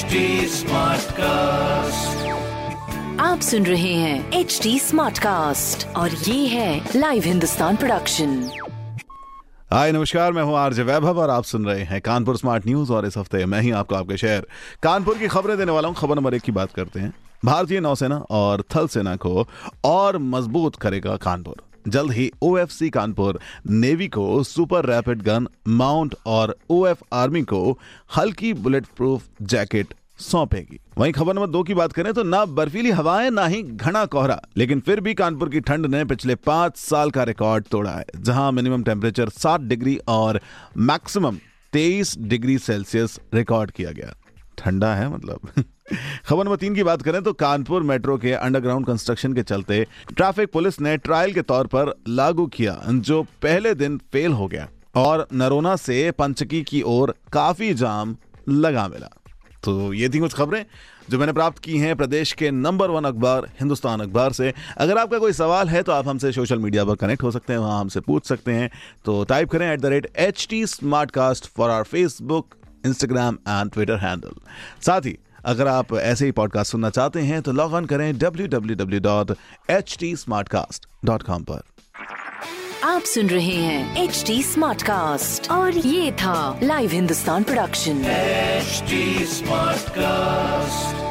HD Smartcast. आप सुन रहे हैं एच डी स्मार्ट कास्ट और ये है लाइव हिंदुस्तान प्रोडक्शन हाय नमस्कार मैं हूँ आरजे वैभव और आप सुन रहे हैं कानपुर स्मार्ट न्यूज़ और इस हफ़्ते मैं ही आपको आपके शहर कानपुर की खबरें देने वाला हूँ। खबर नंबर एक की बात करते हैं। भारतीय नौसेना और थल सेना को और मज़बूत करेगा कानपुर। जल्द ही ओएफसी कानपुर नेवी को सुपर रैपिड गन माउंट और ओएफ आर्मी को हल्की बुलेट प्रूफ जैकेट सौंपेगी। वहीं खबर नंबर दो की बात करें तो ना बर्फीली हवाएँ, ना ही घना कोहरा। लेकिन फिर भी कानपुर की ठंड ने पिछले पाँच साल का रिकॉर्ड तोड़ा है, जहाँ मिनिमम टेम्परेचर सात डिग्री और मैक्सिमम तेईस डिग्री सेल्सियस रिकॉर्ड किया गया। ठंडा है मतलब। खबर नंबर तीन की बात करें तो कानपुर मेट्रो के अंडरग्राउंड कंस्ट्रक्शन के चलते ट्रैफ़िक पुलिस ने ट्रायल के तौर पर लागू किया, जो पहले दिन फेल हो गया और नरोना से पंचकी की ओर काफ़ी जाम लगा मिला। तो ये थी कुछ खबरें जो मैंने प्राप्त की हैं प्रदेश के नंबर वन अखबार, हिंदुस्तान अखबार से। अगर आपका कोई सवाल है तो आप हमसे सोशल मीडिया पर कनेक्ट हो सकते हैं, वहाँ हमसे पूछ सकते हैं। तो टाइप करें at the rate H T smart cast for our Facebook Instagram and Twitter handle साथ ही अगर आप ऐसे ही पॉडकास्ट सुनना चाहते हैं तो लॉग ऑन करें www.htsmartcast.com पर आप सुन रहे हैं एच टी स्मार्ट कास्ट और ये था live Hindustan production smart Smartcast.